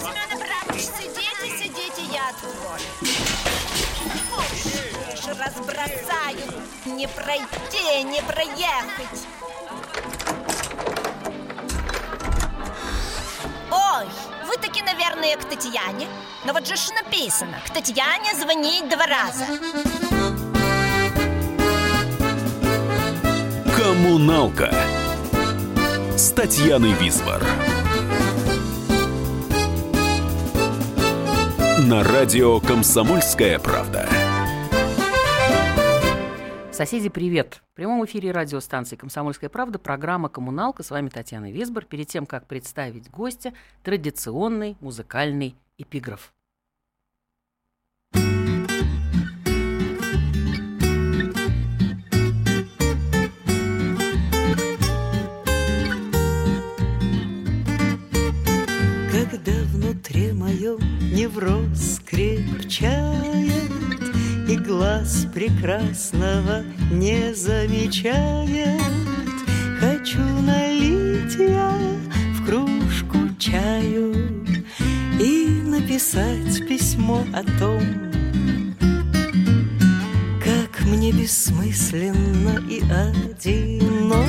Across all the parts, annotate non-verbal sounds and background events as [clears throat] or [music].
Семен Абрамович. Не пройти, не проехать. Ой, вы таки, наверное, к Татьяне. Но вот же ж написано, к Татьяне звонить два раза. Коммуналка с Татьяной Висбор. На радио «Комсомольская правда». Соседи, привет! В прямом эфире радиостанции «Комсомольская правда» программа «Коммуналка». С вами Татьяна Весбор. Перед тем, как представить гостя, традиционный музыкальный эпиграф. Внутри моем невроз крепчает И глаз прекрасного не замечает. Хочу налить я в кружку чаю И написать письмо о том, как мне бессмысленно и одиноко,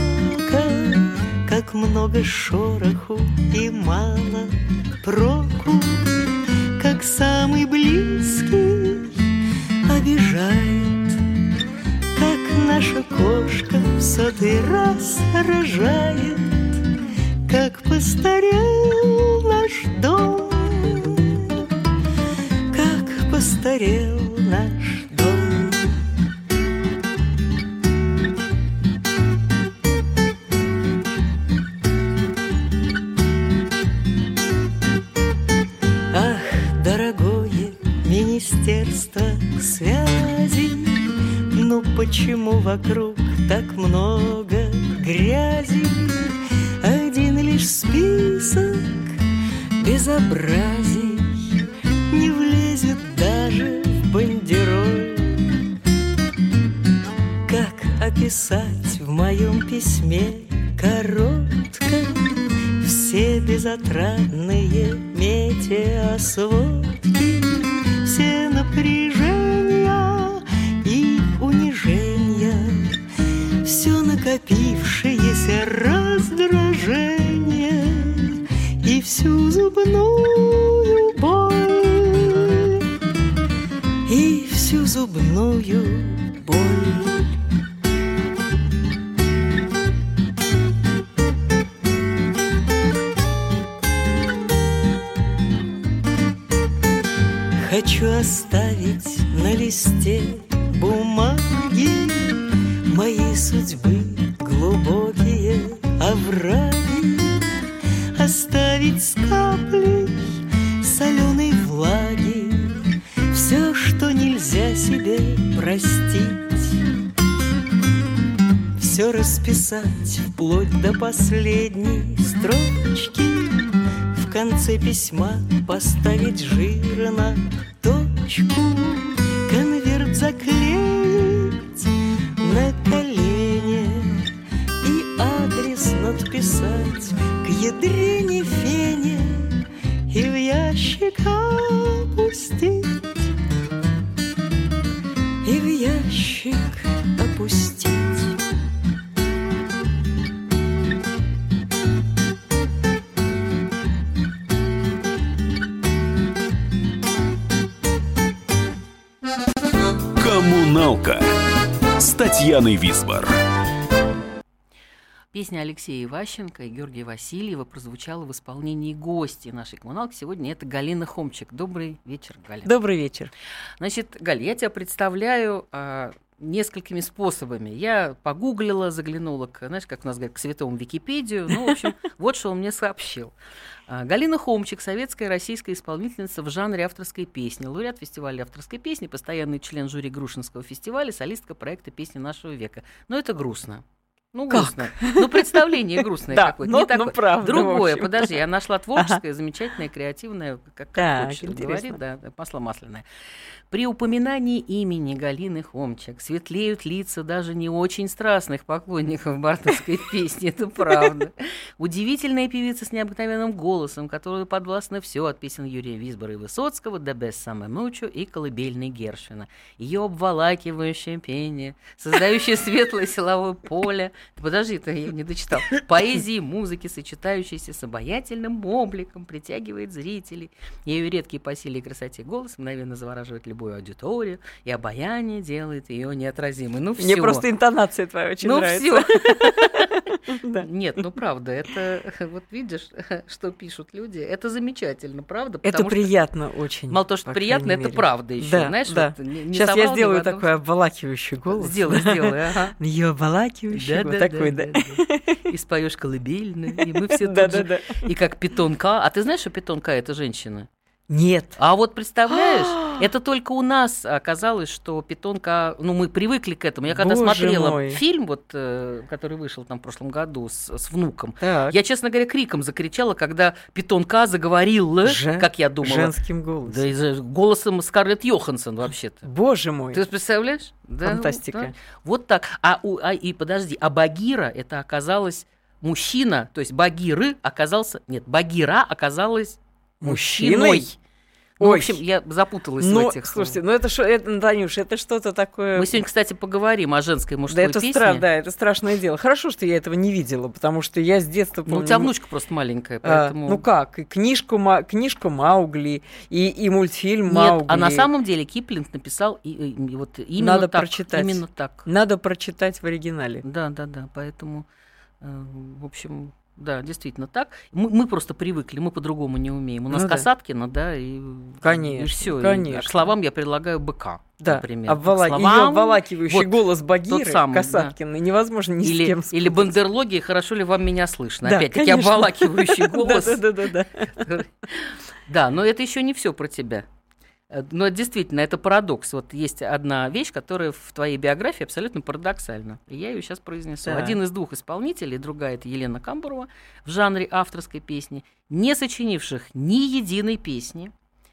Как много шороху и мало проку, Как самый близкий обижает, Как наша кошка в сотый раз рожает, Как постарел наш дом, Как постарел почему вокруг всю зубную боль. И всю зубную боль. Хочу оставить на листе простить Все расписать вплоть до последней строчки. В конце письма поставить жирно точку, с Татьяной Висбор. Песня Алексея Иващенко и Георгия Васильева прозвучала в исполнении гости нашей коммуналки. Сегодня это Галина Хомчик. Добрый вечер, Галя. Добрый вечер. Значит, Галя, я тебя представляю а, несколькими способами. Я погуглила, заглянула, к, знаешь, как у нас говорят, к святому Википедию. Ну, в общем, [laughs] вот что он мне сообщил. А, Галина Хомчик, советская российская исполнительница в жанре авторской песни, лауреат фестиваля авторской песни, постоянный член жюри Грушинского фестиваля, солистка проекта «Песни нашего века». Но это грустно. Ну, Как? грустно. Ну, представление грустное [laughs] Да, какое-то. ну- Не ну, такое. правда, Другое, подожди, я нашла творческое, замечательное, креативное, как, как хочешь говорит, да, да, масло масляное. При упоминании имени Галины Хомчак светлеют лица даже не очень страстных поклонников бартовской [laughs] песни, это правда. Удивительная певица с необыкновенным голосом, которая подвластна все от песен Юрия Висбора и Высоцкого до «Без самой мучу» и «Колыбельной Гершвина». Ее обволакивающее пение, создающее светлое силовое поле. Подожди, это я не дочитал. Поэзии музыки, сочетающиеся с обаятельным обликом, притягивает зрителей. Ее редкий по силе и красоте голос мгновенно завораживает любую аудиторию, и обаяние делает ее неотразимой. Ну, Мне всё. просто интонация твоя очень ну, нравится. все. [laughs] Нет, ну правда, это [laughs] вот видишь, [laughs] что пишут люди, это замечательно, правда? Это приятно очень. Мало того, что приятно, это правда еще, знаешь, вот Сейчас я сделаю такой обволакивающий голос. Сделай, сделай. Ее обволакивающий голос. Такой, да. И споешь колыбельную, и мы все тут. И как питонка. А ты знаешь, что питонка это женщина? Нет. А вот представляешь, [gasps] это только у нас оказалось, что питонка, ну мы привыкли к этому. Я когда Боже смотрела мой. фильм, вот, э, который вышел там в прошлом году с, с внуком, Так. я, честно говоря, криком закричала, когда питонка заговорил, Же- как я думала. Женским голосом. Да, и голосом Скарлетт Йоханссон вообще-то. Боже мой. Ты представляешь? Да, Фантастика. да. Вот так. А, у- а- и подожди, а Багира это оказалось мужчина, то есть Багиры оказался, нет, Багира оказалась Мужчиной? Ну, в Ой. общем, я запуталась в Ну, этих. слушайте, ну это что, это, Танюш, это что-то такое... Мы сегодня, кстати, поговорим о женской и да, мужской это песне. стра... да, это страшное дело. Хорошо, что я этого не видела, потому что я с детства помню... Ну, у тебя внучка просто маленькая, а, поэтому... ну как, и книжку, Ма- книжку Маугли, и, и мультфильм Нет, Маугли. а на самом деле Киплинг написал и, и- и вот именно Надо так. прочитать. Именно так. Надо прочитать в оригинале. Да, да, да. Поэтому, э, в общем, да, действительно так. Мы, мы просто привыкли, мы по-другому не умеем. У нас Ну да. Касаткина, да, и, Конечно, и все. конечно. к словам я предлагаю быка, Да, например. обвола... К ее словам обволакивающий вот голос Багиры, самый, да. Невозможно ни с или, кем или спутать. бандерлоги, хорошо ли вам меня слышно? Да, Опять-таки обволакивающий [laughs] голос. Да-да-да. [laughs] Да, но это еще не все про тебя. Э, Но действительно, это парадокс. Вот есть одна вещь, которая в твоей биографии абсолютно парадоксальна. И я ее сейчас произнесу. Так. Один из двух исполнителей, другая это Елена Камбурова, в жанре авторской песни, не сочинивших ни единой песни,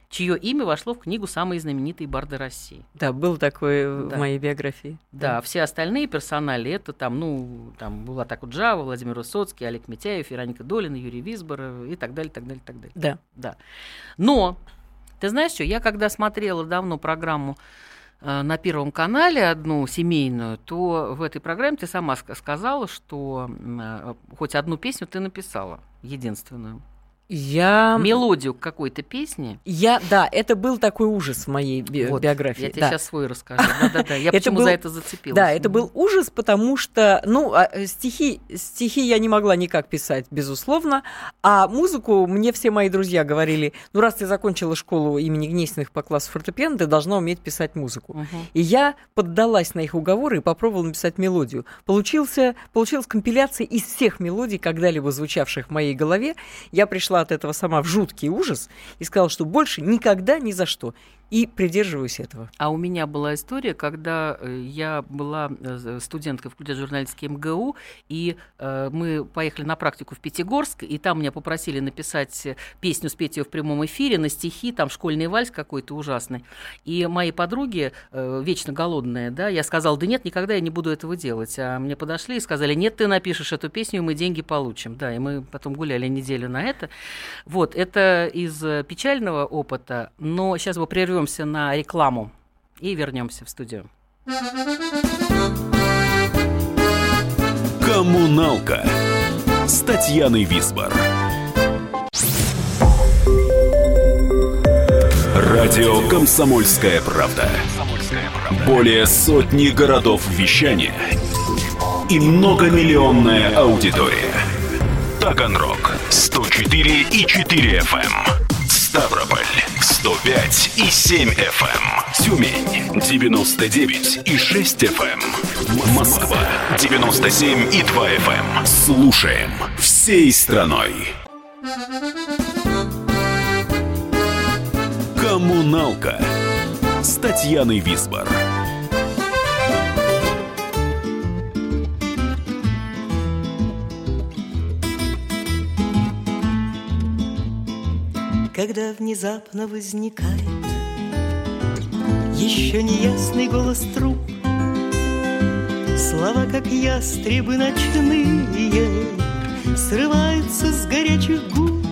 чье имя вошло в книгу «Самые знаменитые барды России». Да, был такой в Да. моей биографии. Да, все остальные персонали это там, ну, там была так Джава, Владимир Высоцкий, Олег Митяев, Вероника Долина, Юрий Висбор и так далее, так далее, так далее. Да. Да. Но, ты знаешь что, я когда смотрела давно программу э, на Первом канале одну семейную, то в этой программе ты сама ска- сказала, что э, хоть одну песню ты написала, единственную. Я... Мелодию какой-то песни. Я, да, это был такой ужас в моей би- Вот, биографии. Я тебе да. сейчас свой расскажу. Да-да-да. Я [laughs] почему за это зацепилась. Да, это был ужас, потому что, ну, а, э, стихи, стихи я не могла никак писать, безусловно, а музыку мне все мои друзья говорили, ну, раз ты закончила школу имени Гнесиных по классу фортепиано, ты должна уметь писать музыку. И я поддалась на их уговоры и попробовала написать мелодию. Получился, получилась компиляция из всех мелодий, когда-либо звучавших в моей голове. Я пришла от этого сама в жуткий ужас и сказала, что больше никогда ни за что. И придерживаюсь этого. А у меня была история, когда э, я была э, студенткой факультета журналистики МГУ, и э, мы поехали на практику в Пятигорск, и там меня попросили написать песню, спеть ее в прямом эфире на стихи, там школьный вальс какой-то ужасный. И мои подруги, вечно голодные, да, я сказала, да нет, никогда я не буду этого делать. А мне подошли и сказали, нет, ты напишешь эту песню, и мы деньги получим. Да, и мы потом гуляли неделю на это. Вот, это из печального опыта, но сейчас мы прервемся на рекламу и вернемся в студию. Коммуналка с Татьяной Висбор. Радио «Комсомольская правда». Более сотни городов вещания и многомиллионная аудитория. Таганрог 104 и 4 FM. Эм. Ставрополь 105 и 7 FM. Тюмень 99 и 6 FM. Москва 97 и 2 FM. Слушаем всей страной. Коммуналка с Татьяной Висбор. Когда внезапно возникает Еще неясный голос труп. Слова, как ястребы ночные Срываются с горячих губ.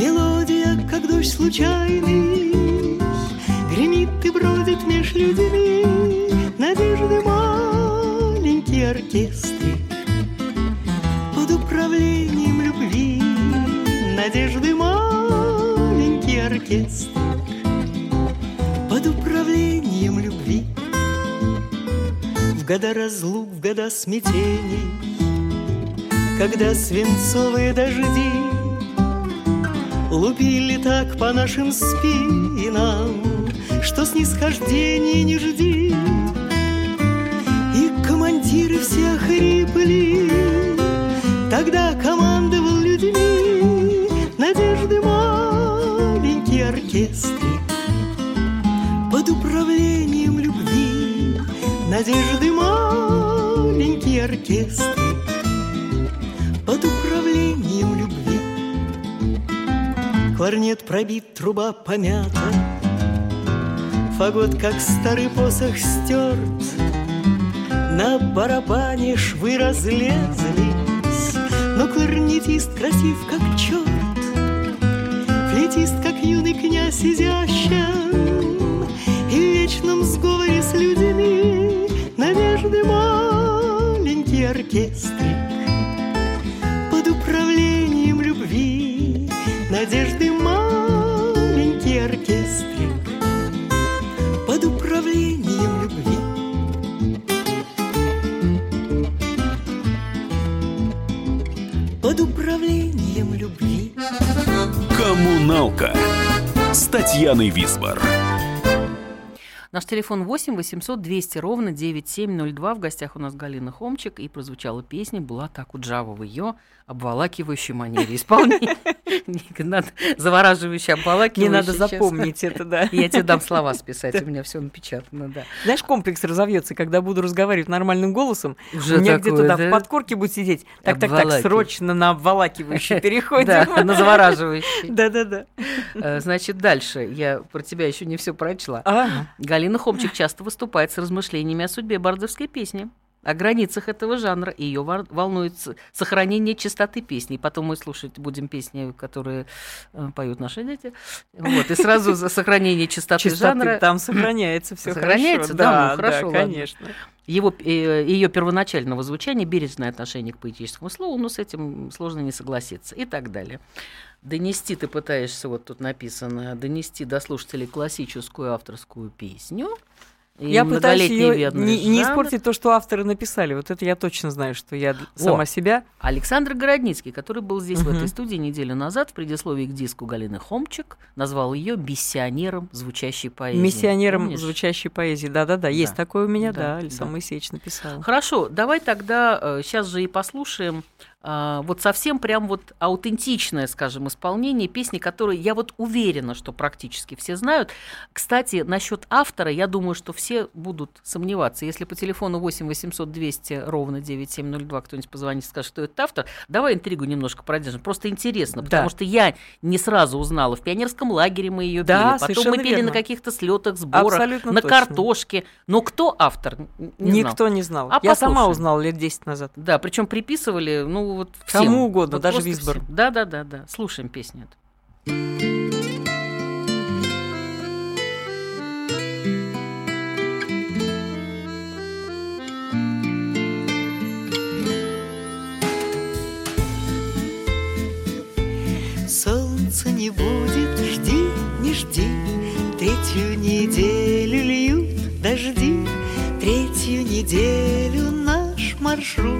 Мелодия, как дождь случайный Гремит и бродит меж людьми. Надежды маленький оркестрик Под управлением Надежды маленький оркестрик Под управлением любви. В года разлук, в года смятений Когда свинцовые дожди Лупили так по нашим спинам Что снисхождения не жди. И командиры все охрипли Тогда людьми Надежды маленький оркестрик Под управлением любви Надежды маленький оркестрик Под управлением любви Кларнет пробит, труба помята. Фагот, как старый посох, стерт На барабане швы разлезлись. Но кларнетист красив, как черт Флетист, как юный князь изящен И в вечном сговоре с людьми Надежды маленький оркестрик. Под управлением любви Надежды маленький «Коммуналка» с Татьяной Висбор. Наш телефон 8 800 200 ровно 9702. В гостях у нас Галина Хомчик. И прозвучала песня была так у Джава в ее обволакивающей манере исполнения. [laughs] [laughs] Надо завораживающе обволакивающей. Не надо сейчас. запомнить это, да. Я тебе дам слова списать, [laughs] у меня все напечатано, да. Знаешь, комплекс разовьется, когда буду разговаривать нормальным голосом. Уже у меня где-то да, в подкорке будет сидеть. Так, так, так, Обволакивающий. срочно на обволакивающий [laughs] переходим. Да, на завораживающий. Да-да-да. Э, Значит, дальше. Я про тебя еще не все прочла. Галина Хомчик часто выступает с размышлениями о судьбе бардовской песни, о границах этого жанра, и ее волнует сохранение чистоты песни. Потом мы слушать будем песни, которые э, поют наши дети. Вот, и сразу за сохранение чистоты, Чистоты жанра. там сохраняется все Сохраняется? хорошо. Да, ну, хорошо, ладно. конечно. Его, э, ее первоначального звучания, бережное отношение к поэтическому слову, ну, с этим сложно не согласиться, и так далее. Донести ты пытаешься, вот тут написано, донести до слушателей классическую авторскую песню. Я пытаюсь ее не, не испортить то, что авторы написали. Вот это я точно знаю, что я д- сама себя. Александр Городницкий, который был здесь в Мгм. этой студии неделю назад, в предисловии к диску Галины Хомчик, назвал ее миссионером звучащей поэзии. Миссионером Помнишь? звучащей поэзии. Да-да-да, есть Да. такое у меня, Да, да, да. Александр Моисеевич написал. Хорошо, давай тогда сейчас же и послушаем вот совсем прям вот аутентичное, скажем, исполнение песни, которую я вот уверена, что практически все знают. Кстати, насчет автора, я думаю, что все будут сомневаться. Если по телефону 8 800 200 ровно 9702 кто-нибудь позвонит и скажет, что это автор, давай интригу немножко продержим. Просто интересно, Да. потому что я не сразу узнала. В пионерском лагере мы ее Да, пели, потом мы пели верно. на каких-то слетах, сборах, Абсолютно на точно. картошке. Но кто автор? Не знал. Никто не знал. А я сама послушаем. узнала лет 10 назад. Да, причем приписывали, ну вот всем. Кому угодно, Вот даже Висбор. всем. Да, да, да, да. Слушаем песню. эту. Солнца не будет, жди, не жди Третью неделю льют дожди Третью неделю наш маршрут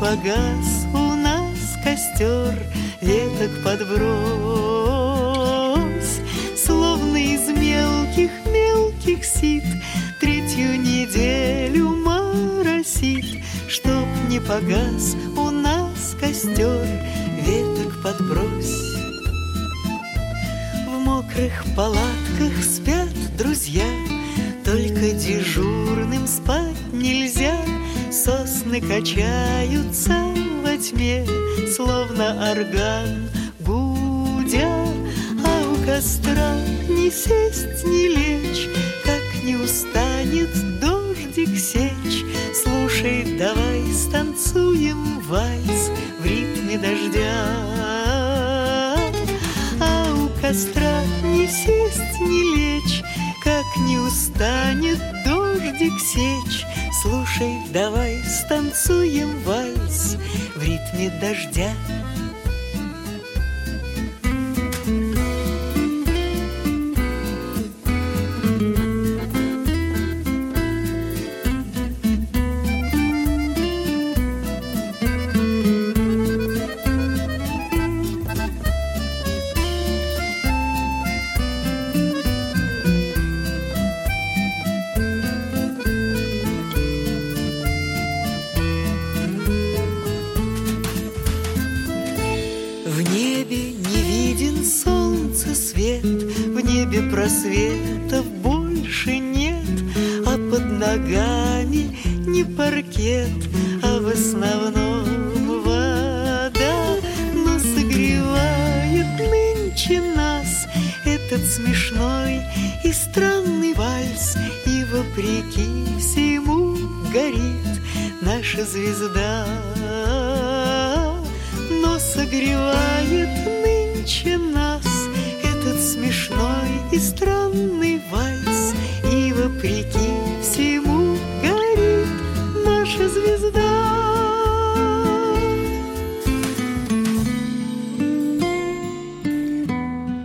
погас у нас костер Веток подбрось Словно из мелких-мелких сит Третью неделю моросит. Чтоб не погас у нас костер Веток подбрось. В мокрых палатках Качаются во тьме, словно орган гудя, а у костра не сесть, не лечь, как не устанет дождик сечь. Слушай, давай станцуем вальс в ритме дождя. А у костра не сесть, не лечь, как не устанет сечь. Слушай, давай станцуем вальс в ритме дождя.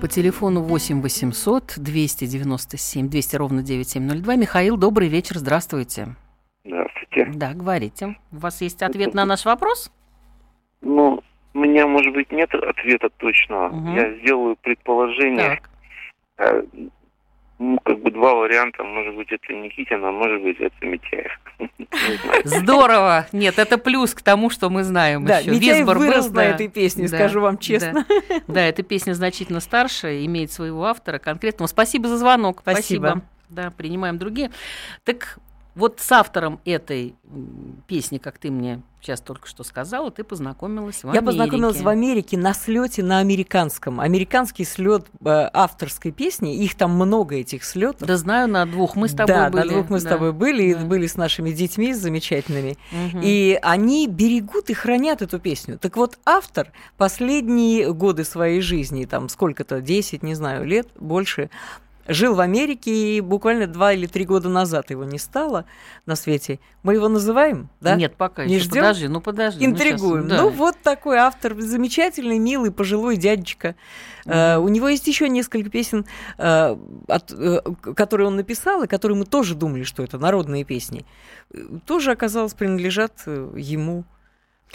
По телефону 8 800 297 200 ровно 9702. Михаил, добрый вечер, здравствуйте. Здравствуйте. Да, говорите. У вас есть ответ на наш вопрос? Ну, у меня, может быть, нет ответа точного. Мгм. Я сделаю предположение. Так. Ну, как бы два варианта. Может быть, это Никитин, а может быть, это Митяев. [laughs] Здорово! Нет, это плюс к тому, что мы знаем Да, еще. Митяев Весбор был, вырос на да. этой песне, Да, скажу вам да. честно. [laughs] Да, эта песня значительно старше, имеет своего автора конкретного. Спасибо за звонок. Спасибо. Да, принимаем другие. Так вот с автором этой песни, как ты мне сейчас только что сказала, ты познакомилась в Я познакомилась в Америке. Америке на слете на американском. Американский слет э, авторской песни, их там много этих слетов. Да знаю, на двух мы с тобой да, были. на двух мы с да. тобой были, и да. были с нашими детьми замечательными. Мгм. И они берегут и хранят эту песню. Так вот, автор последние годы своей жизни, там сколько-то, 10, не знаю, лет, больше, жил в Америке, и буквально два или три года назад его не стало на свете. Мы его называем, да? Нет, пока Не еще. ждём? Подожди, ну подожди. ну, Интригуем. да. Ну, вот такой автор, замечательный, милый, пожилой дядечка. Э, у него есть еще несколько песен, э, от- э, которые он написал, и которые мы тоже думали, что это народные песни. Тоже, оказалось, принадлежат ему.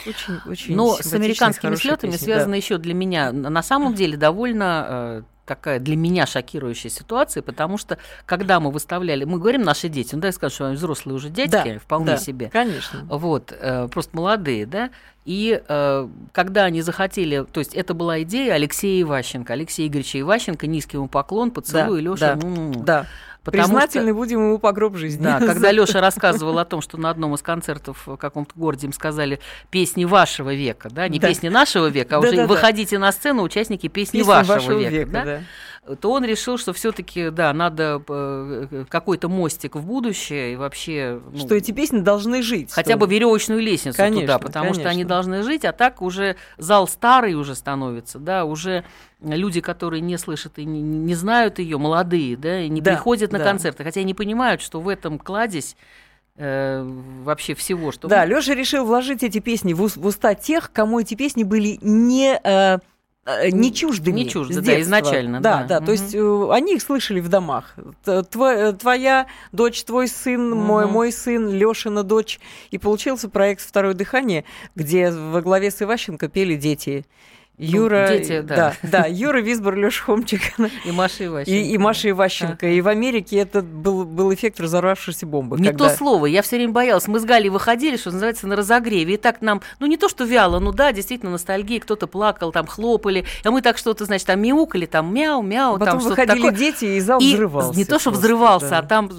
Очень, очень Но с американскими слетами песни, связана еще для меня, на самом деле, довольно такая для меня шокирующая ситуация, потому что когда мы выставляли, мы говорим наши дети, ну дай скажу, что они взрослые уже Да, дядьки, вполне да, себе. Конечно. Вот, э, просто молодые, да. И э, когда они захотели, то есть это была идея Алексея Иващенко, Алексея Игоревича Иващенко, низкий ему поклон, поцелуй, Да, Лёша, да, м-м-м. Да. Потому что- Признательны будем ему по гроб жизни. Да, когда [laughs] Лёша рассказывал о том, что на одном из концертов в каком-то городе им сказали песни вашего века, да, не Да. песни нашего века, а уже Да-да-да. выходите на сцену участники песни, Песни вашего, века, да, да. То он решил, что все-таки, да, надо э, какой-то мостик в будущее и вообще... ну, Что эти песни должны жить. Хотя бы веревочную лестницу Конечно, туда, потому что они конечно. должны жить, а так уже зал старый уже становится, да, уже люди, которые не слышат и не, не знают ее, молодые, да, и не Да, приходят на да. концерты, хотя они понимают, что в этом кладезь э, вообще всего, что Да, Лёша решил вложить эти песни в, в уста тех, кому эти песни были не, э, э, не чуждыми. Не чужды, с да, изначально, Да, да. да, то Мгм. есть э, они их слышали в домах. Тво- э, твоя дочь, твой сын, мой, Мгм. мой сын, Лёшина дочь. И получился проект «Второе дыхание», где во главе с Иващенко пели дети. Юра, дети, да. да. да, Юра Висбор, Леша Хомчик [laughs] И Маша Иващенко. и, и Маша Иващенко. И в Америке это был, был эффект разорвавшейся бомбы. Не когда- то слово, я все время боялась. Мы с Галей выходили, что называется, на разогреве. И так нам, ну не то, что вяло, ну да, действительно, ностальгия, кто-то плакал, там хлопали. А мы так что-то, значит, там мяукали, там мяу, мяу, Потом там что-то выходили такое. дети, и зал И взрывался. не то, что просто, взрывался, да. а там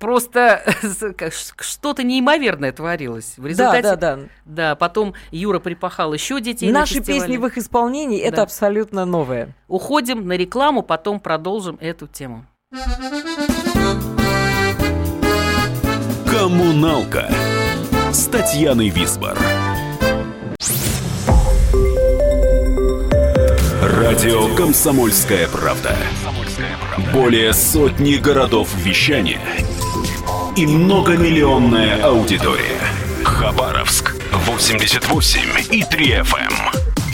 просто [laughs] что-то неимоверное творилось. В Да, результате, да, да. да, потом Юра припахал еще детей на Наши фестивале. песни в их исполнении это Да. абсолютно новое. Уходим на рекламу, потом продолжим эту тему. Коммуналка с Татьяной Висбор. Радио «Комсомольская правда». Более сотни городов вещания и многомиллионная аудитория. Хабаровск 88 и 3 FM.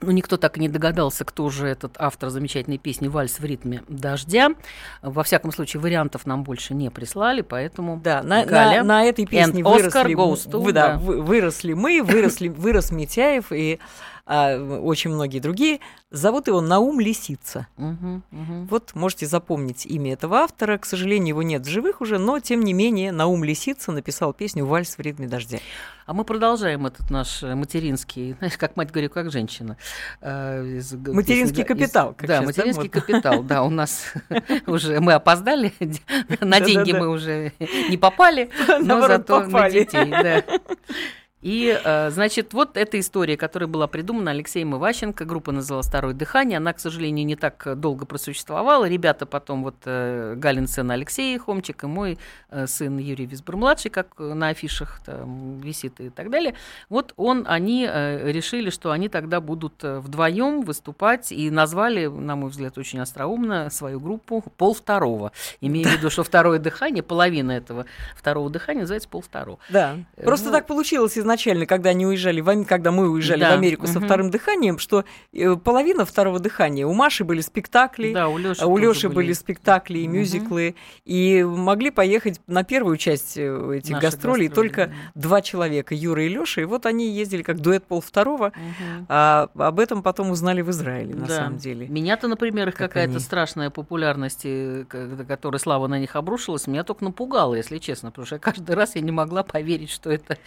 Ну, никто так и не догадался, кто же этот автор замечательной песни «Вальс в ритме дождя». Во всяком случае, вариантов нам больше не прислали, поэтому Да, на, Галя на, на этой песне выросли, goes to, вы- да, да. вы- выросли мы, выросли, вырос Митяев и а, очень многие другие. Зовут его Наум Лисица. Мгм, мгм. Вот можете запомнить имя этого автора. К сожалению, его нет в живых уже, но тем не менее Наум Лисица написал песню «Вальс в ритме дождя». А мы продолжаем этот наш э, материнский, [laughs] знаешь, как мать говорю, как женщина. э, из Материнский песни, да, из- капитал, как Да, да, материнский модно. капитал, да, у нас [laughs] уже, мы опоздали, [laughs] на деньги мы уже не попали, но зато на детей, да. И, э, значит, вот эта история, которая была придумана Алексеем Иващенко, группа называлась «Второе дыхание», она, к сожалению, не так долго просуществовала. Ребята потом, вот э, Галин сын Алексей Хомчик и мой э, сын Юрий Висбор-младший, как на афишах там висит и так далее, вот он, они решили, что они тогда будут вдвоем выступать и назвали, на мой взгляд, очень остроумно свою группу «Пол второго», имея в виду, что «Второе дыхание», половина этого «Второго дыхания» называется «Пол второго». Да. Просто ну- так получилось изначально, когда они уезжали, в когда мы уезжали Да, в Америку со мгм. вторым дыханием, что э, половина второго дыхания у Маши были спектакли, Да, у Лёши а у Лёши были спектакли и мюзиклы, и могли поехать на первую часть э, этих Наши гастролей гастроли, только да. два человека, Юра и Лёша, и вот они ездили как дуэт пол второго, Мгм. а об этом потом узнали в Израиле, на Да. самом деле. Меня-то, например, их Как какая-то они. страшная популярность, э, которая слава на них обрушилась, меня только напугала, если честно, потому что я каждый раз я не могла поверить, что это...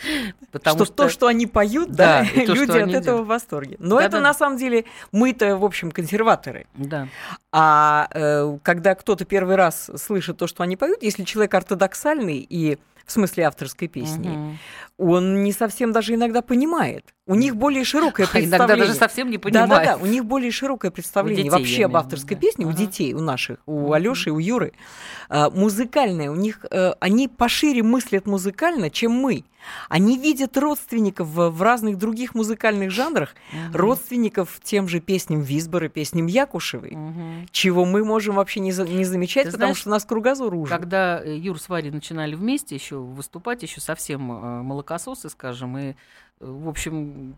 Потому что, что, то, что они поют, Да, да, то, люди от этого делают. в восторге. Но это Да-да. на самом деле мы-то, в общем, консерваторы. Да. А э, когда кто-то первый раз слышит то, что они поют, если человек ортодоксальный и в смысле авторской песни, Мгм. он не совсем даже иногда понимает. У них более широкое [laughs] А представление. Иногда даже совсем не Да, понимает. да, да. У них более широкое представление детей, вообще об авторской да. песне, у Ага. детей, у наших, у. Алёши, у Юры. А, музыкальное. У них э, они пошире мыслят музыкально, чем мы. Они видят родственников в, разных других музыкальных жанрах, Мгм. родственников тем же песням Висбора, песням Якушевой, Мгм. чего мы можем вообще не, за- не замечать, Ты потому знаешь, что у нас кругозор уже. Когда э, Юр с Варей начинали вместе еще выступать, еще совсем э, молокососы, скажем, и, в общем,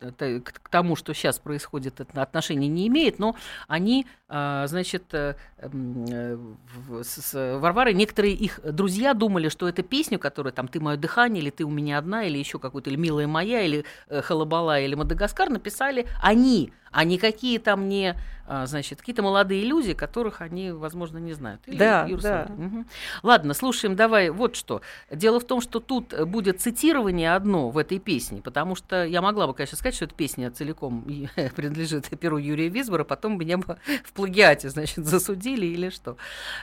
это к тому, что сейчас происходит, это отношения не имеет, но они, а, значит, э, э, с Варварой, некоторые их друзья думали, что это песню, которая там «Ты мое дыхание», или «Ты у меня одна», или еще какую-то, или «Милая моя», или э, «Халабала», или «Мадагаскар» написали они, а не какие там не, а, значит, какие-то молодые люди, которых они, возможно, не знают. Или Да, Юр да. Мгм. Ладно, слушаем, давай вот что. Дело в том, что тут будет цитирование одно в этой песне, потому что я могла бы, конечно, сказать, что эта песня целиком [laughs] принадлежит перу Юрия Висбора, потом меня бы в плагиате, значит, засудили или что.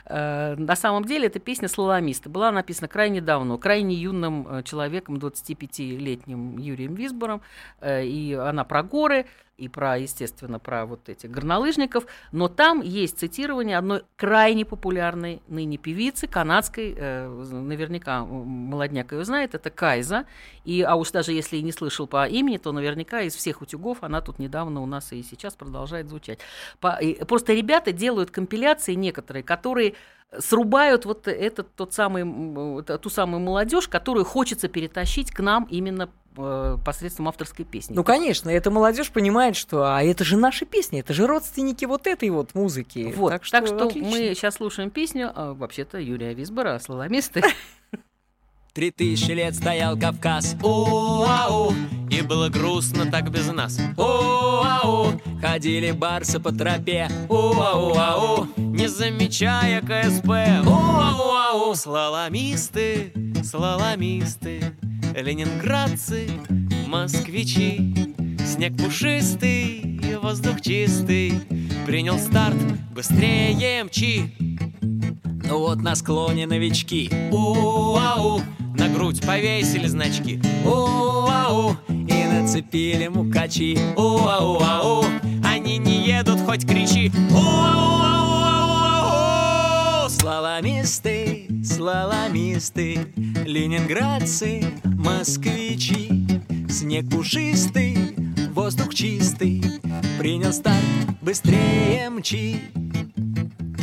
Э, На самом деле эта песня «Слаломиста» была написана крайне давно, крайне юным э, человеком, 25-летним Юрием Висбором, э, и она про горы, и про, естественно, про вот этих горнолыжников, но там есть цитирование одной крайне популярной ныне певицы, канадской, э, наверняка молодняк ее знает, это Кайза, и, а уж даже если и не слышал по имени, то наверняка из всех утюгов она тут недавно у нас и сейчас продолжает звучать. По- и просто ребята делают компиляции некоторые, которые срубают вот этот тот самый, ту самую молодежь, которую хочется перетащить к нам именно э, посредством авторской песни. Ну, конечно, эта молодежь понимает, что а это же наши песни, это же родственники вот этой вот музыки. Вот, так что, отлично. мы сейчас слушаем песню, а, вообще-то Юрия Висбора, слаломисты. [laughs] Три тысячи лет стоял Кавказ, у-ау, и было грустно так без нас, у-ау, ходили барсы по тропе, у-ау-ау, не замечая КСП, у-ау-ау, слаломисты, слаломисты, ленинградцы, москвичи, снег пушистый, воздух чистый, принял старт быстрее мчи. Ну вот на склоне новички. У-ау На грудь повесили значки. У-ау И нацепили мукачи. У-ау-ау Они не едут, хоть кричи. У-ау-ау-ау-ау Слаломисты, слаломисты Ленинградцы, москвичи Снег пушистый, воздух чистый. Принял старт, быстрее мчи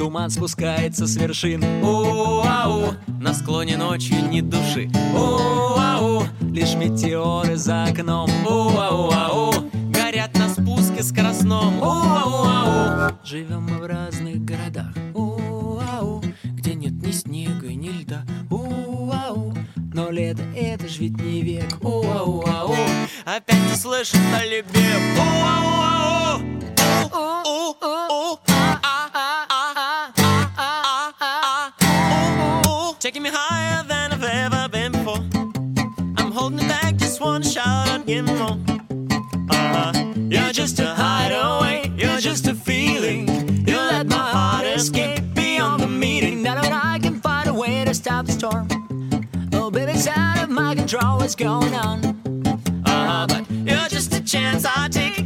Туман спускается с вершин. У-ау, на склоне ночью ни души. У-ау, лишь метеоры за окном. У-ау-ау, горят на спуске скоростном. У-ау-ау, живем мы в разных городах. У-ау, где нет ни снега, ни льда. У-ау, но лето это ж ведь не век. У-ау-ау, опять не слышит о любви У-ау-ау, more. Uh-huh. You're just a hideaway, you're just a feeling. You let my heart escape beyond the meeting. Now that I can find a way to stop the storm. Oh, baby, it's out of my control, what's going on? Uh-huh, but you're just a chance I take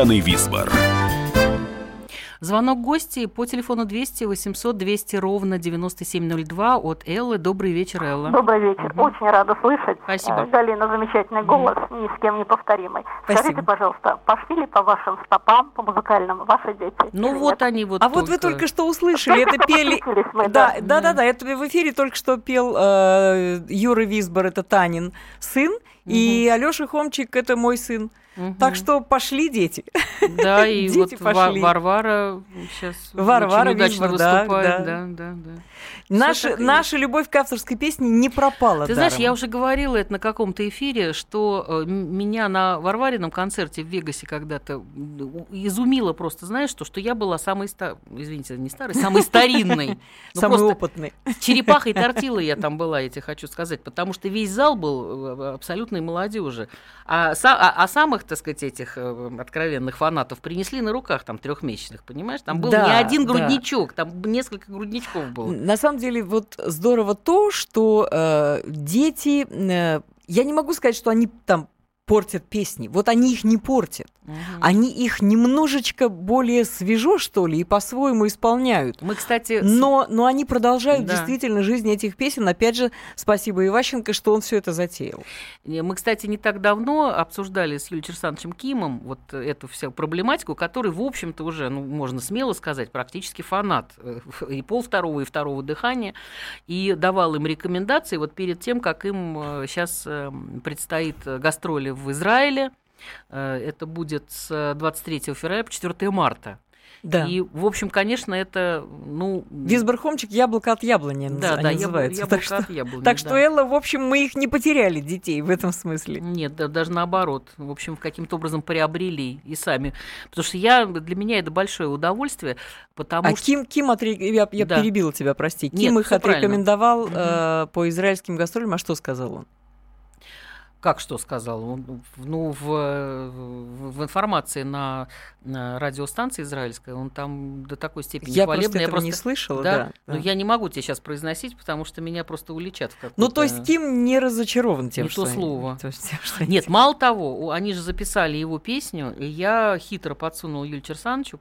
Татьяной Висбор. Звонок гости по телефону 200 800 200 ровно 9702 от Эллы. Добрый вечер, Элла. Добрый вечер. Очень рада слышать. Спасибо. Э, Галина, замечательный голос, ни с кем не повторимый. Скажите, Спасибо. пожалуйста, пошли ли по вашим стопам, по музыкальным, ваши дети? Ну вот нет? они вот А вот вы только что услышали, Только это что пели... мы, Да, да. да, да, да, это в эфире только что пел э, Юра Висбор, это Танин сын, и Алёша Хомчик, это мой сын. Мгм. Так что пошли дети. Да, [laughs] и дети вот пошли. Варвара сейчас Варвара очень удачно Висбор, да, выступает. да. Да, да, да. Наша, так и наша любовь к авторской песне не пропала Ты знаешь, даром. я уже говорила это на каком-то эфире, что э, меня на Варварином концерте в Вегасе когда-то изумило просто, знаешь, что, что я была самой ста... извините, не старой, самой старинной. [laughs] Ну, Самый просто опытный. черепахой тортилой я там была, я тебе хочу сказать, потому что весь зал был э, абсолютной молодежи. А, а- а самых, так сказать, этих э, откровенных фанатов принесли на руках там трехмесячных, понимаешь? Там был Да, не один да. грудничок, там несколько грудничков было. На самом деле, вот здорово то, что э, дети, э, я не могу сказать, что они там портят песни. Вот они их не портят. Они их немножечко более свежо, что ли, и по-своему исполняют. Мы, кстати, Но, но они продолжают Да. действительно жизнь этих песен. Опять же, спасибо Иващенко, что он все это затеял. Мы, кстати, не так давно обсуждали с Юлией Черсановичем Кимом вот эту всю проблематику, который, в общем-то, уже, ну, можно смело сказать, практически фанат э, и пол второго, и второго дыхания, и давал им рекомендации вот перед тем, как им сейчас предстоит э, гастроли в Израиле. Э, Это будет с 23 февраля по 4 марта. Да. И, в общем, конечно, это, ну... Висберхомчик яблоко от яблони да, они да, называются. яблоко так что, от яблони, так что, да. Элла, в общем, мы их не потеряли, детей, в этом смысле. Нет, да, даже наоборот. В общем, каким-то образом приобрели и сами. Потому что я, для меня это большое удовольствие, потому А что... Ким, Ким отре- я, я Да. перебила тебя, прости. Нет, Ким их всё правильно. отрекомендовал э, по израильским гастролям, а что сказал он? Как что сказал? Он, ну, в, в- информации на, на радиостанции израильской, он там до такой степени Я хвалебный. просто этого не слышала, да. Но да. я не могу тебе сейчас произносить, потому что меня просто уличат в какой-то... Ну, то есть Ким не разочарован тем, Не что... то слово. [laughs] то есть тем, что Нет, мало того, они же записали его песню, и я хитро подсунул Юль Черсановичу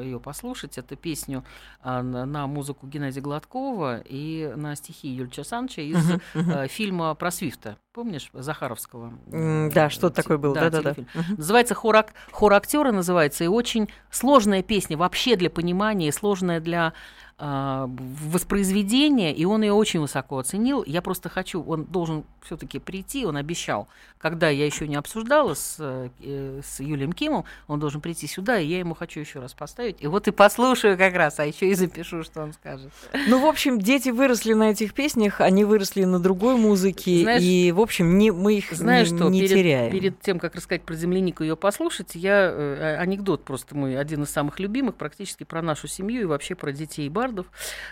ее послушать, эту песню а, на, музыку Геннадия Гладкова и на стихи Юль Черсановича из мгм. э, фильма про Свифта. Помнишь, Захаровского? Да, что Те- такое было, да-да-да. телефильм. Мгм. Называется хор, ак- хор актера называется, и очень сложная песня вообще для понимания, и сложная для а, воспроизведения, и он ее очень высоко оценил. Я просто хочу, он должен все-таки прийти, он обещал, когда я еще не обсуждала с, э, с Юлием Кимом, он должен прийти сюда, и я ему хочу еще раз поставить. И вот и послушаю как раз, а еще и запишу, что он скажет. Ну, в общем, дети выросли на этих песнях, они выросли на другой музыке, Знаешь- и, в общем, не, мы их Знаешь не, что, не перед, теряем. перед тем, как рассказать про землянику и ее послушать, я э, анекдот просто мой, один из самых любимых, практически про нашу семью и вообще про детей бардов.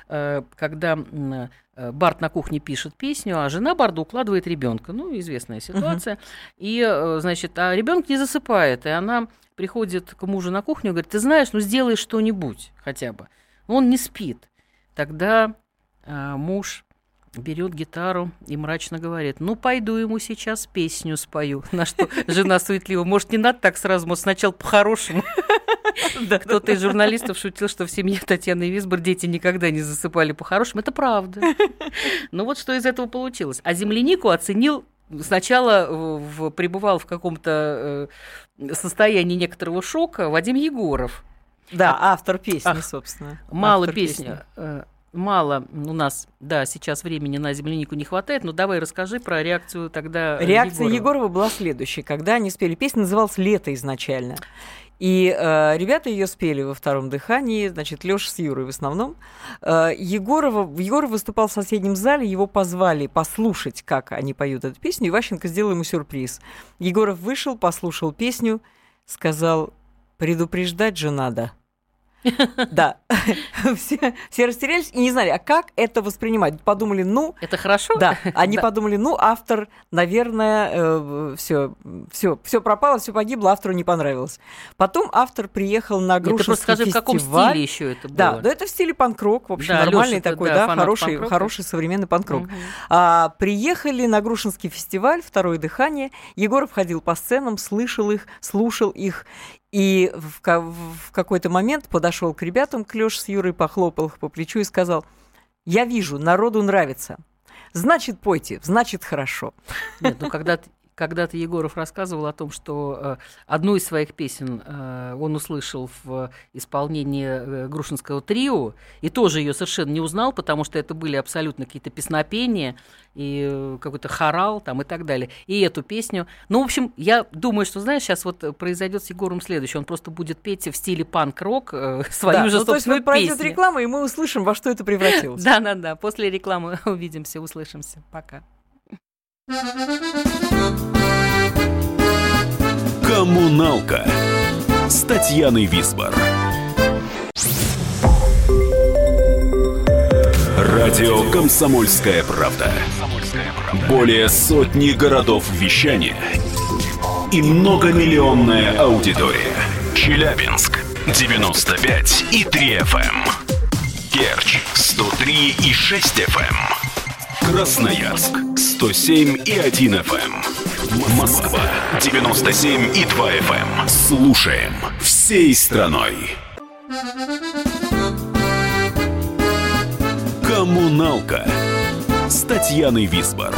Э, когда э, Барт на кухне пишет песню, а жена Барда укладывает ребенка. Ну, известная ситуация. И, э, значит, а ребенок не засыпает, и она приходит к мужу на кухню и говорит, ты знаешь, ну сделай что-нибудь хотя бы. Он не спит. Тогда муж берет гитару и мрачно говорит, ну, пойду ему сейчас песню спою. [laughs] На что жена суетливо, может, не надо так сразу, может, сначала по-хорошему. [laughs] Кто-то из журналистов шутил, что в семье Татьяны Висбор дети никогда не засыпали по-хорошему. Это правда. Ну вот что из этого получилось. А землянику оценил Сначала в, пребывал в каком-то э, состоянии некоторого шока Вадим Егоров. Да, автор песни, Ах, собственно. Мало Автор песни. э, Мало у нас, да, сейчас времени на землянику не хватает, но давай расскажи про реакцию тогда э, Реакция Егорова. Егорова была следующей. Когда они спели песню, называлась «Лето» изначально. И э, ребята ее спели во втором дыхании, значит, Леша с Юрой в основном. Э, Егорова, Егоров выступал в соседнем зале, его позвали послушать, как они поют эту песню, и Ващенко сделал ему сюрприз. Егоров вышел, послушал песню, сказал, предупреждать же надо. [laughs] Да. [laughs] Все, все растерялись и не знали, а как это воспринимать. Подумали, ну, Это хорошо? да, [laughs] они Да. подумали, ну, автор, наверное, все, все, все пропало, все погибло, автору не понравилось. Потом автор приехал на Нет, ты Грушинский скажи, в каком фестиваль. стиле еще это было? Да, да, это в стиле панк-рок, в общем, Да, нормальный Лёша-то, такой, да, да, хороший, хороший современный панк-рок. Мгм. А, приехали на Грушинский фестиваль, второе дыхание. Егоров ходил по сценам, слышал их, слушал их. И в, в какой-то момент подошел к ребятам, к Лёше с Юрой, похлопал их по плечу и сказал, я вижу, народу нравится. Значит, пойте, значит, хорошо. Нет, ну когда когда-то Егоров рассказывал о том, что э, одну из своих песен э, он услышал в исполнении э, Грушинского трио, и тоже ее совершенно не узнал, потому что это были абсолютно какие-то песнопения и какой-то хорал там и так далее. И эту песню. Ну, в общем, я думаю, что, знаешь, сейчас вот произойдет с Егором следующее. Он просто будет петь в стиле панк-рок э, [laughs] свою Да, же ну, то есть собственную вот пройдет реклама, и мы услышим, во что это превратилось. [laughs] Да-да-да. После рекламы [laughs] увидимся, услышимся. Пока. Коммуналка с Татьяной Висбор. Радио «Комсомольская правда». Более сотни городов вещания и многомиллионная аудитория. Челябинск 95 и 3 FM. Керчь 103 и 6 FM. Красноярск 107 и 1 FM. Москва 97 и 2 FM. эм. Слушаем всей страной. Коммуналка с Татьяной Висбор.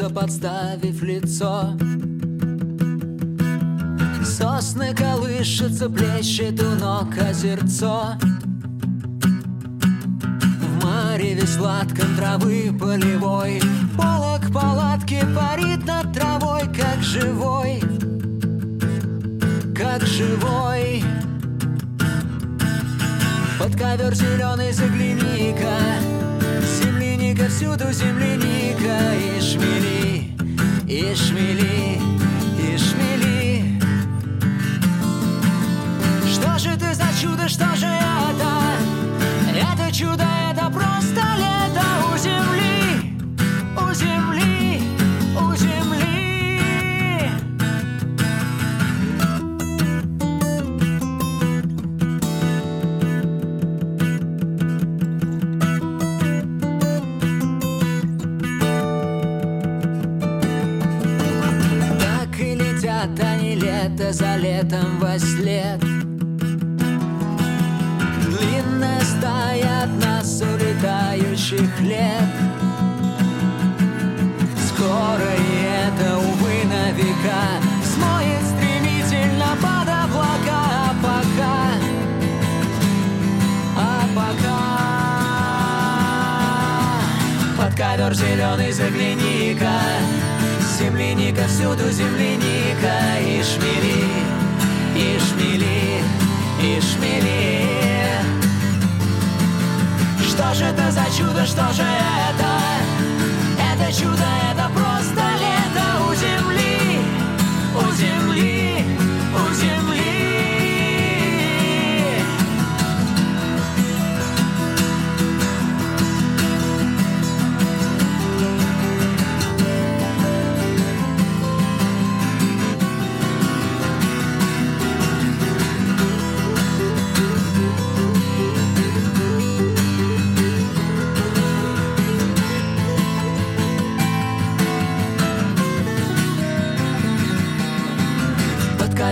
Солнце, подставив лицо. Сосны колышутся, плещет у ног озерцо. В мареве сладком травы полевой. Полок палатки парит над травой, как живой. Как живой. Под ковер зеленый загляни-ка Земляника всюду земляника И шмели, и шмели, и шмели Что же ты за чудо, что же это? Это чудо,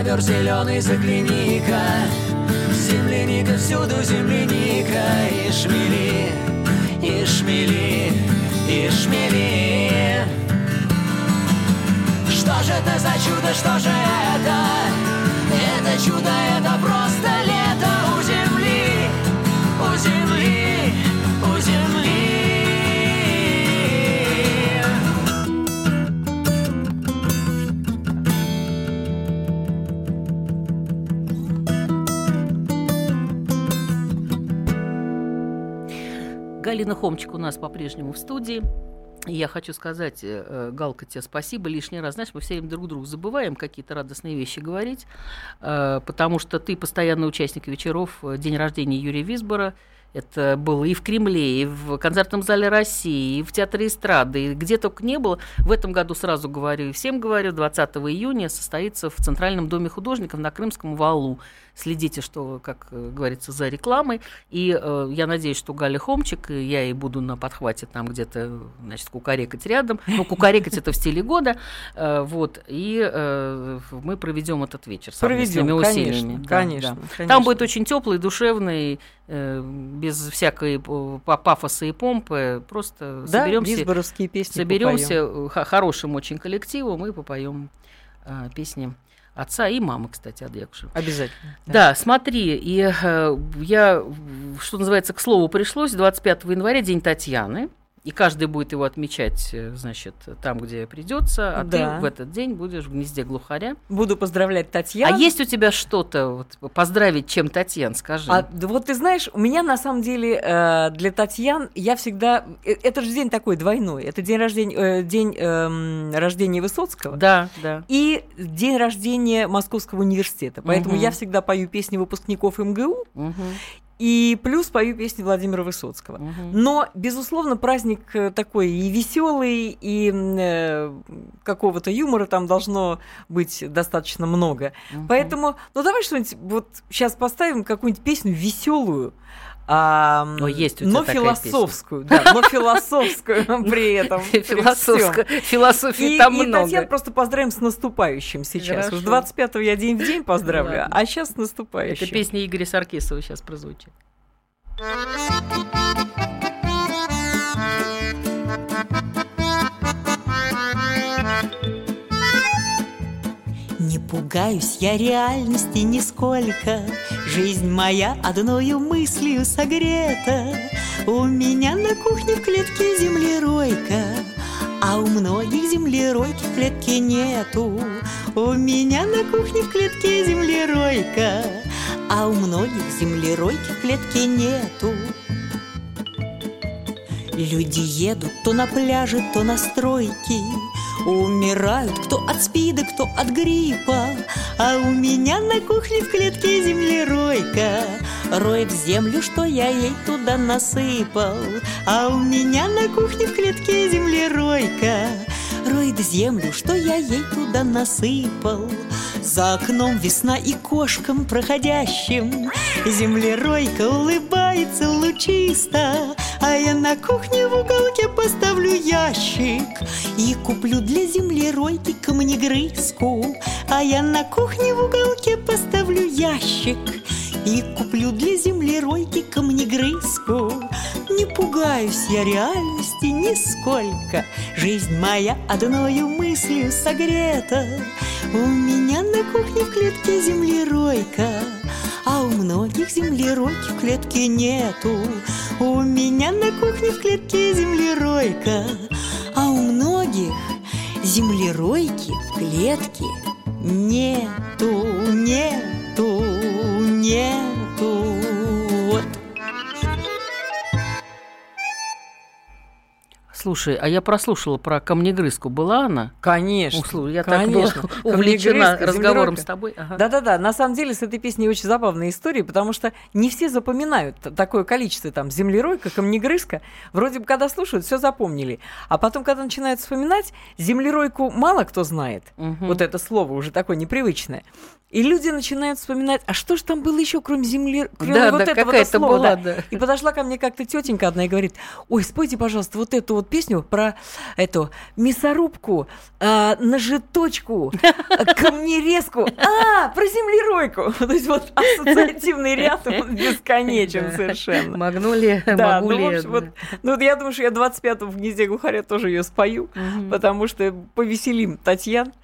ковер зеленый загляни-ка. Земляника, всюду земляника. И шмели, и шмели, и шмели. Что же это за чудо, что же это? Это чудо, это просто Галина Хомчик у нас по-прежнему в студии. И я хочу сказать, э, э, Галка, тебе спасибо лишний раз. Знаешь, мы все время друг другу забываем какие-то радостные вещи говорить, э, потому что ты постоянный участник вечеров День рождения Юрия Висбора. Это было и в Кремле, и в концертном зале России, и в Театре эстрады, и где только не было. В этом году, сразу говорю, и всем говорю, 20 июня состоится в Центральном доме художников на Крымском валу. Следите, что, как э, говорится, за рекламой. И э, я надеюсь, что Галя Хомчик, и я и буду на подхвате там где-то, значит, кукарекать рядом. Ну, кукарекать это в стиле года. Э, вот. И э, мы проведем этот вечер совместными Проведем, усилиями. конечно, Да, конечно, да. конечно. Там будет очень теплый, душевный, э, без всякой па- пафоса и помпы. Просто Да, соберемся, песни соберемся попоем. хорошим очень коллективом и попоем э, песни отца и мамы, кстати, Адекши. Обязательно. Да, смотри, и э, я, что называется, к слову пришлось, 25 января День Татьяны, и каждый будет его отмечать, э, значит, там, где придется, а Да. ты в этот день будешь в гнезде глухаря. Буду поздравлять Татьяну. А есть у тебя что-то вот, поздравить, чем Татьян, скажи? А, да вот ты знаешь, у меня на самом деле э, для Татьян я всегда э, это же день такой двойной. Это день рождения э, день эм, рождения Высоцкого. Да, да. И день рождения Московского университета. Поэтому Мгм. я всегда пою песни выпускников МГУ. Мгм. И плюс пою песни Владимира Высоцкого. Мгм. Но, безусловно, праздник э, такой и веселый, и э, какого-то юмора там должно быть достаточно много. Мгм. Поэтому, ну давай что-нибудь вот сейчас поставим какую-нибудь песню веселую. А, м, О, есть у тебя но такая философскую, да, но философскую [laughs] при этом. Философско- Философии И, там и много. Татьяна просто поздравим с наступающим сейчас. Уж Хорошо. 25-го я день в день поздравлю, Ладно. а сейчас с наступающим. Это песня Игоря Саркисова сейчас прозвучит. Не пугаюсь я реальности нисколько Жизнь моя одною мыслью согрета. У меня на кухне в клетке землеройка А у многих землеройки в клетке нету. У меня на кухне в клетке землеройка А у многих землеройки в клетке нету. Люди едут то на пляже, то на стройке Умирают кто от спида, кто от гриппа. А у меня на кухне в клетке землеройка. Роет землю, что я ей туда насыпал. А у меня на кухне в клетке землеройка. Роет землю, что я ей туда насыпал. За окном весна и кошкам проходящим Землеройка улыбается лучисто А я на кухне в уголке поставлю ящик И куплю для землеройки камнегрызку А я на кухне в уголке поставлю ящик И куплю для землеройки камнегрызку Не пугаюсь я реальности нисколько. Жизнь моя одною мыслью согрета. У меня на кухне в клетке землеройка а у многих землеройки в клетке нету. У меня на кухне в клетке землеройка. А у многих землеройки в клетке нету, нету, нету Слушай, а я прослушала про камнегрызку. Была она? Конечно. Ух, слушай, я конечно. так была увлечена разговором с тобой. Ага. Да-да-да, на самом деле с этой песней очень забавная история, потому что не все запоминают такое количество там землеройка, камнегрызка. Вроде бы, когда слушают, все запомнили. А потом, когда начинают вспоминать, землеройку мало кто знает. Мгм. Вот это слово уже такое непривычное. И люди начинают вспоминать, а что же там было еще, кроме земли, кроме Да, вот да, этого какая-то слова, была, да. да. И подошла ко мне как-то тетенька одна и говорит, ой, спойте, пожалуйста, вот эту вот песню про эту мясорубку, а, ножеточку, камнерезку, а, про землеройку. [laughs] То есть вот ассоциативный ряд он бесконечен совершенно. Магнолия, Да, ну, вот, ну, вот я думаю, что я 25 в гнезде глухаря тоже ее спою, потому что повеселим Татьян.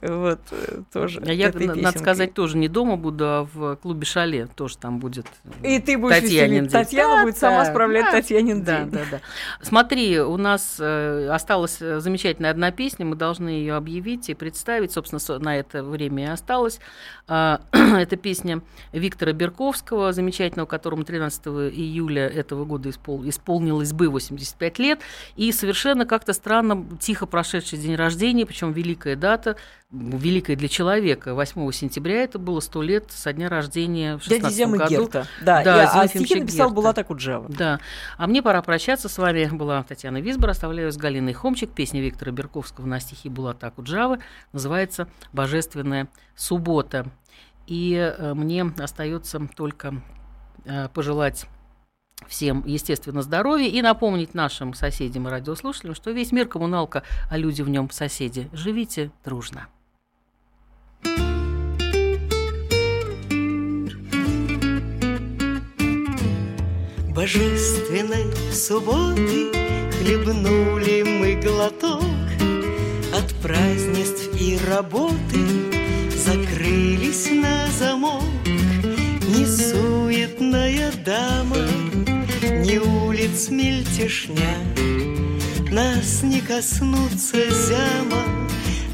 Вот, э, тоже. А Я, надо сказать, тоже не дома буду, а в клубе Шале. Тоже там будет И ты будешь Татьянин день. Татьяна Да, будет сама да, справлять да, Татьянин Да, день. да, да. Смотри, у нас э, осталась э, замечательная одна песня, мы должны ее объявить и представить. Собственно, со- на это время и осталось. А, [clears throat] Это песня Виктора Берковского, замечательного, которому 13 июля этого года испол- исполнилось бы 85 лет. И совершенно как-то странно, тихо прошедший день рождения, причем великая дата, великая для человека. 8 сентября это было 100 лет со дня рождения в 16 Дяди Земы году. Герта. Да, Да, я- а стихи написал Герта. Булата Куджава. Да. А мне пора прощаться. С вами была Татьяна Висбор. Оставляю с Галиной Хомчик. Песня Виктора Берковского на стихи Булата Куджавы называется «Божественная суббота». И э, мне остается только э, пожелать всем, естественно, здоровья и напомнить нашим соседям и радиослушателям, что весь мир коммуналка, а люди в нем соседи. Живите дружно. Божественной субботы Хлебнули мы глоток. От празднеств и работы Закрылись на замок. Не суетная дама Не улиц мельтешня. Нас не коснутся зяма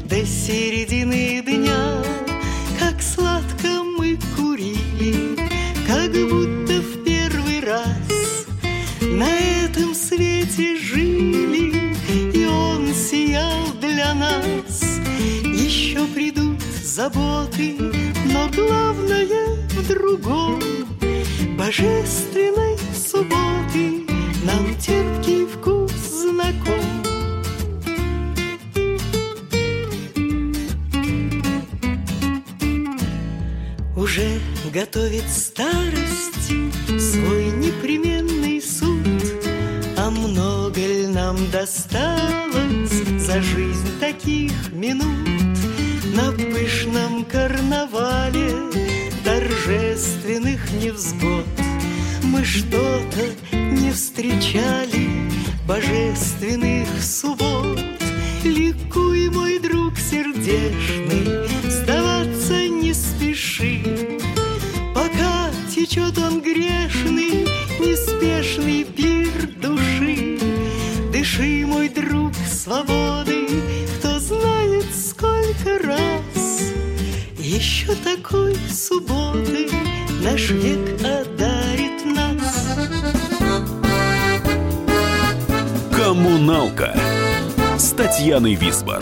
До середины дня. Как сладко мы курили Как будто заботы Но главное в другом. Божественной субботы Нам терпкий вкус знаком. Уже готовит старость Свой непременный суд. А много ли нам досталось За жизнь таких минут На пышном карнавале Торжественных невзгод. Мы что-то не встречали Божественных суббот. Ликуй, мой друг сердечный Сдаваться не спеши. Пока течет он грешный Неспешный пир души. Дыши, мой друг, свободы такой субботы Наш век одарит нас Коммуналка с Татьяной Висбор.